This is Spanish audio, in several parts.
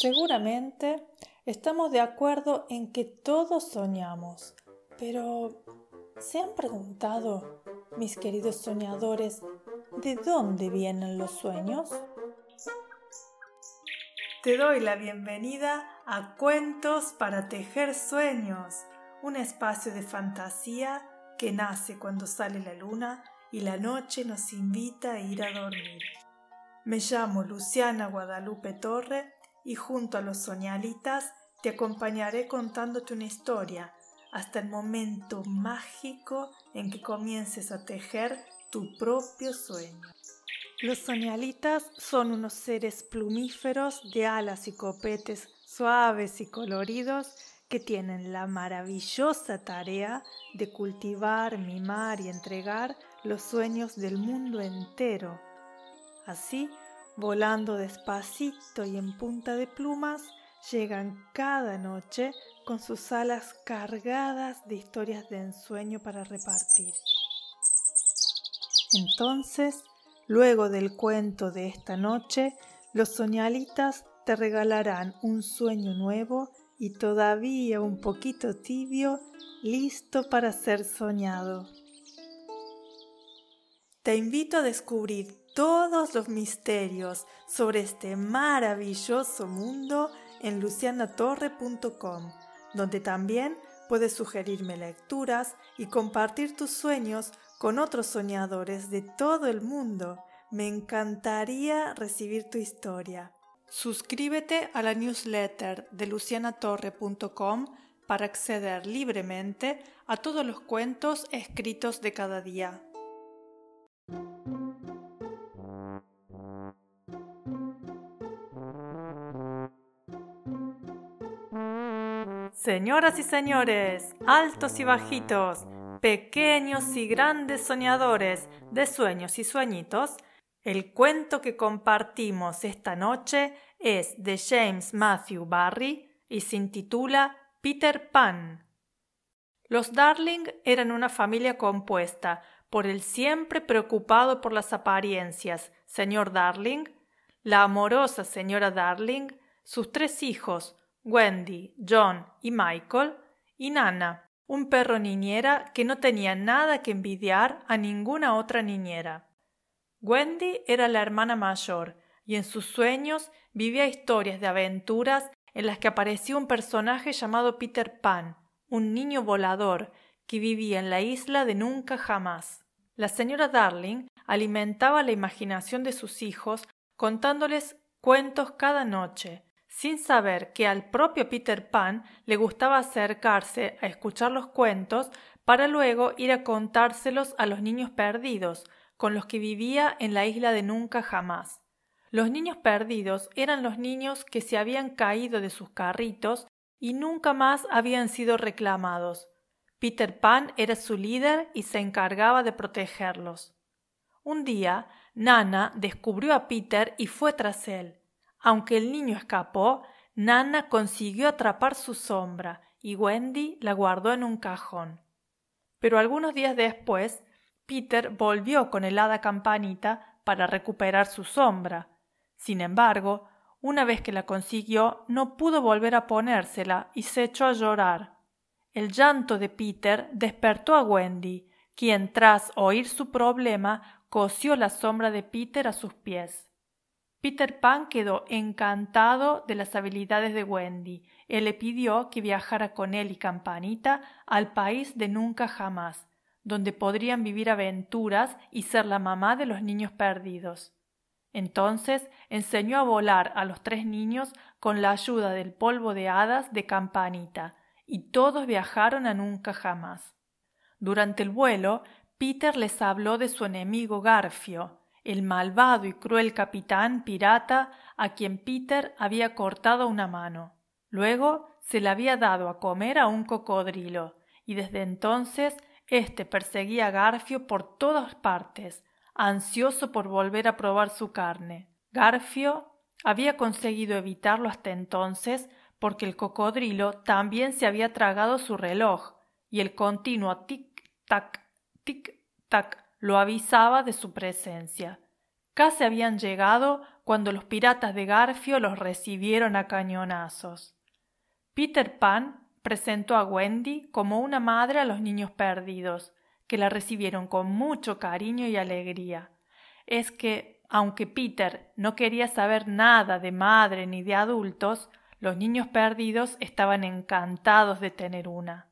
Seguramente estamos de acuerdo en que todos soñamos, pero ¿se han preguntado, mis queridos soñadores, de dónde vienen los sueños? Te doy la bienvenida a Cuentos para Tejer Sueños, un espacio de fantasía que nace cuando sale la luna y la noche nos invita a ir a dormir. Me llamo Luciana Guadalupe Torre y junto a los soñalitas te acompañaré contándote una historia hasta el momento mágico en que comiences a tejer tu propio sueño. Los soñalitas son unos seres plumíferos de alas y copetes suaves y coloridos que tienen la maravillosa tarea de cultivar, mimar y entregar los sueños del mundo entero. Así volando despacito y en punta de plumas, llegan cada noche con sus alas cargadas de historias de ensueño para repartir. Entonces, luego del cuento de esta noche, los soñalitas te regalarán un sueño nuevo y todavía un poquito tibio, listo para ser soñado. Te invito a descubrir todos los misterios sobre este maravilloso mundo en lucianatorre.com, donde también puedes sugerirme lecturas y compartir tus sueños con otros soñadores de todo el mundo. Me encantaría recibir tu historia. Suscríbete a la newsletter de lucianatorre.com para acceder libremente a todos los cuentos escritos de cada día. Señoras y señores, altos y bajitos, pequeños y grandes soñadores de sueños y sueñitos, el cuento que compartimos esta noche es de James Matthew Barry y se intitula Peter Pan. Los Darling eran una familia compuesta por el siempre preocupado por las apariencias, señor Darling, la amorosa señora Darling, sus tres hijos, Wendy, John y Michael, y Nana, un perro niñera que no tenía nada que envidiar a ninguna otra niñera. Wendy era la hermana mayor, y en sus sueños vivía historias de aventuras en las que aparecía un personaje llamado Peter Pan, un niño volador que vivía en la isla de nunca jamás. La señora Darling alimentaba la imaginación de sus hijos contándoles cuentos cada noche, sin saber que al propio Peter Pan le gustaba acercarse a escuchar los cuentos para luego ir a contárselos a los niños perdidos, con los que vivía en la isla de nunca jamás. Los niños perdidos eran los niños que se habían caído de sus carritos y nunca más habían sido reclamados. Peter Pan era su líder y se encargaba de protegerlos. Un día, Nana descubrió a Peter y fue tras él. Aunque el niño escapó, Nana consiguió atrapar su sombra y Wendy la guardó en un cajón. Pero algunos días después, Peter volvió con el hada campanita para recuperar su sombra. Sin embargo, una vez que la consiguió, no pudo volver a ponérsela y se echó a llorar. El llanto de Peter despertó a Wendy, quien tras oír su problema cosió la sombra de Peter a sus pies. Peter Pan quedó encantado de las habilidades de Wendy. Él le pidió que viajara con él y Campanita al país de nunca jamás, donde podrían vivir aventuras y ser la mamá de los niños perdidos. Entonces enseñó a volar a los tres niños con la ayuda del polvo de hadas de Campanita, y todos viajaron a nunca jamás. Durante el vuelo, Peter les habló de su enemigo Garfio, el malvado y cruel capitán pirata a quien Peter había cortado una mano. Luego se le había dado a comer a un cocodrilo, y desde entonces éste perseguía a Garfio por todas partes, ansioso por volver a probar su carne. Garfio había conseguido evitarlo hasta entonces porque el cocodrilo también se había tragado su reloj, y el continuo tic-tac, tic-tac lo avisaba de su presencia. casi habían llegado cuando los piratas de Garfio los recibieron a cañonazos. Peter Pan presentó a Wendy como una madre a los niños perdidos, que la recibieron con mucho cariño y alegría. Es que, aunque Peter no quería saber nada de madre ni de adultos, los niños perdidos estaban encantados de tener una.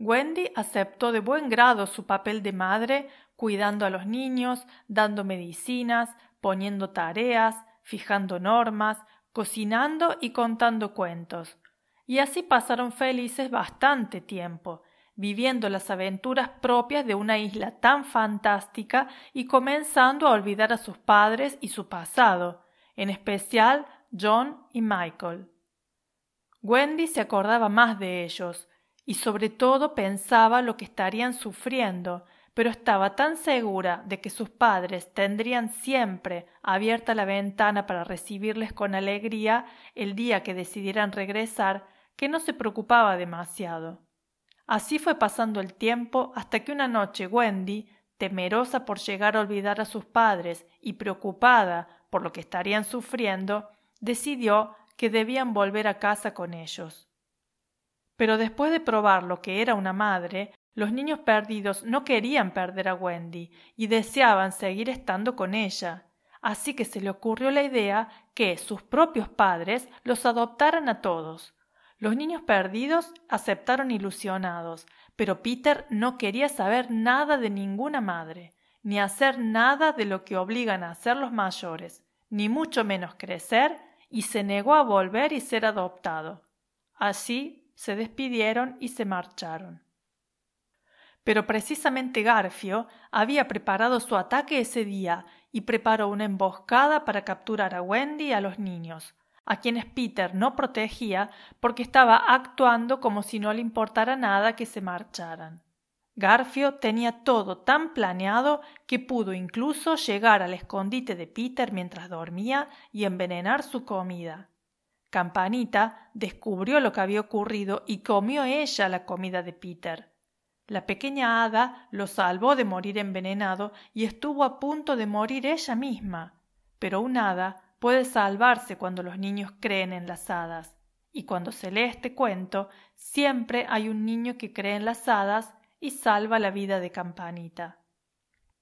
Wendy aceptó de buen grado su papel de madre, cuidando a los niños, dando medicinas, poniendo tareas, fijando normas, cocinando y contando cuentos. Y así pasaron felices bastante tiempo, viviendo las aventuras propias de una isla tan fantástica y comenzando a olvidar a sus padres y su pasado, en especial John y Michael. Wendy se acordaba más de ellos, y sobre todo pensaba lo que estarían sufriendo, pero estaba tan segura de que sus padres tendrían siempre abierta la ventana para recibirles con alegría el día que decidieran regresar, que no se preocupaba demasiado. Así fue pasando el tiempo hasta que una noche Wendy, temerosa por llegar a olvidar a sus padres y preocupada por lo que estarían sufriendo, decidió que debían volver a casa con ellos. Pero después de probar lo que era una madre, los niños perdidos no querían perder a Wendy y deseaban seguir estando con ella. Así que se le ocurrió la idea que sus propios padres los adoptaran a todos. Los niños perdidos aceptaron ilusionados, pero Peter no quería saber nada de ninguna madre, ni hacer nada de lo que obligan a hacer los mayores, ni mucho menos crecer, y se negó a volver y ser adoptado. Así se despidieron y se marcharon. Pero precisamente Garfio había preparado su ataque ese día y preparó una emboscada para capturar a Wendy y a los niños, a quienes Peter no protegía porque estaba actuando como si no le importara nada que se marcharan. Garfio tenía todo tan planeado que pudo incluso llegar al escondite de Peter mientras dormía y envenenar su comida. Campanita descubrió lo que había ocurrido y comió ella la comida de Peter. La pequeña hada lo salvó de morir envenenado y estuvo a punto de morir ella misma. Pero un hada puede salvarse cuando los niños creen en las hadas. Y cuando se lee este cuento, siempre hay un niño que cree en las hadas y salva la vida de Campanita.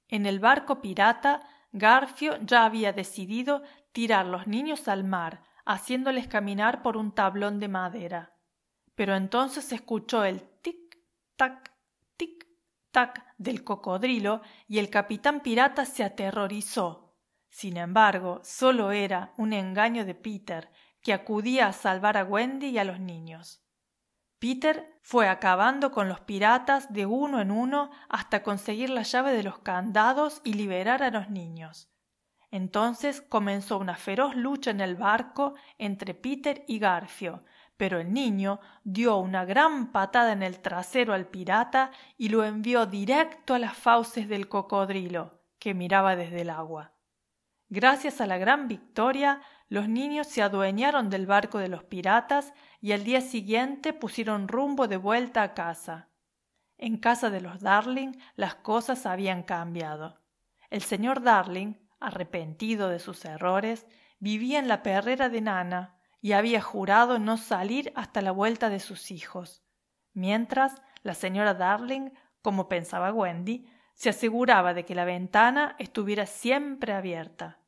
En el barco pirata, Garfio ya había decidido tirar los niños al mar, haciéndoles caminar por un tablón de madera. Pero entonces se escuchó el tic-tac, tic-tac del cocodrilo y el capitán pirata se aterrorizó. Sin embargo, solo era un engaño de Peter, que acudía a salvar a Wendy y a los niños. Peter fue acabando con los piratas de uno en uno hasta conseguir la llave de los candados y liberar a los niños. Entonces comenzó una feroz lucha en el barco entre Peter y Garfio, pero el niño dio una gran patada en el trasero al pirata y lo envió directo a las fauces del cocodrilo, que miraba desde el agua. Gracias a la gran victoria, los niños se adueñaron del barco de los piratas y al día siguiente pusieron rumbo de vuelta a casa. En casa de los Darling las cosas habían cambiado. El señor Darling arrepentido de sus errores, vivía en la perrera de Nana y había jurado no salir hasta la vuelta de sus hijos, mientras la señora Darling, como pensaba Wendy, se aseguraba de que la ventana estuviera siempre abierta.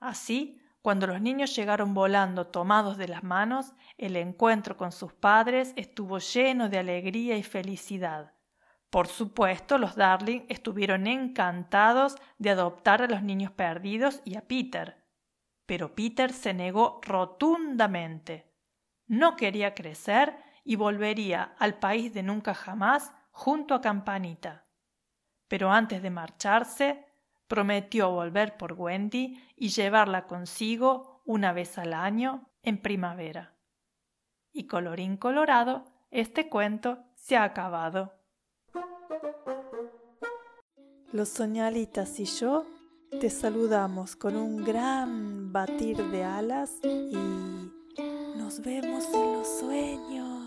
Así, cuando los niños llegaron volando tomados de las manos, el encuentro con sus padres estuvo lleno de alegría y felicidad. Por supuesto, los Darling estuvieron encantados de adoptar a los niños perdidos y a Peter. Pero Peter se negó rotundamente. No quería crecer y volvería al país de nunca jamás junto a Campanita. Pero antes de marcharse, prometió volver por Wendy y llevarla consigo una vez al año en primavera. Y colorín colorado, este cuento se ha acabado. Los soñalitas y yo te saludamos con un gran batir de alas y nos vemos en los sueños.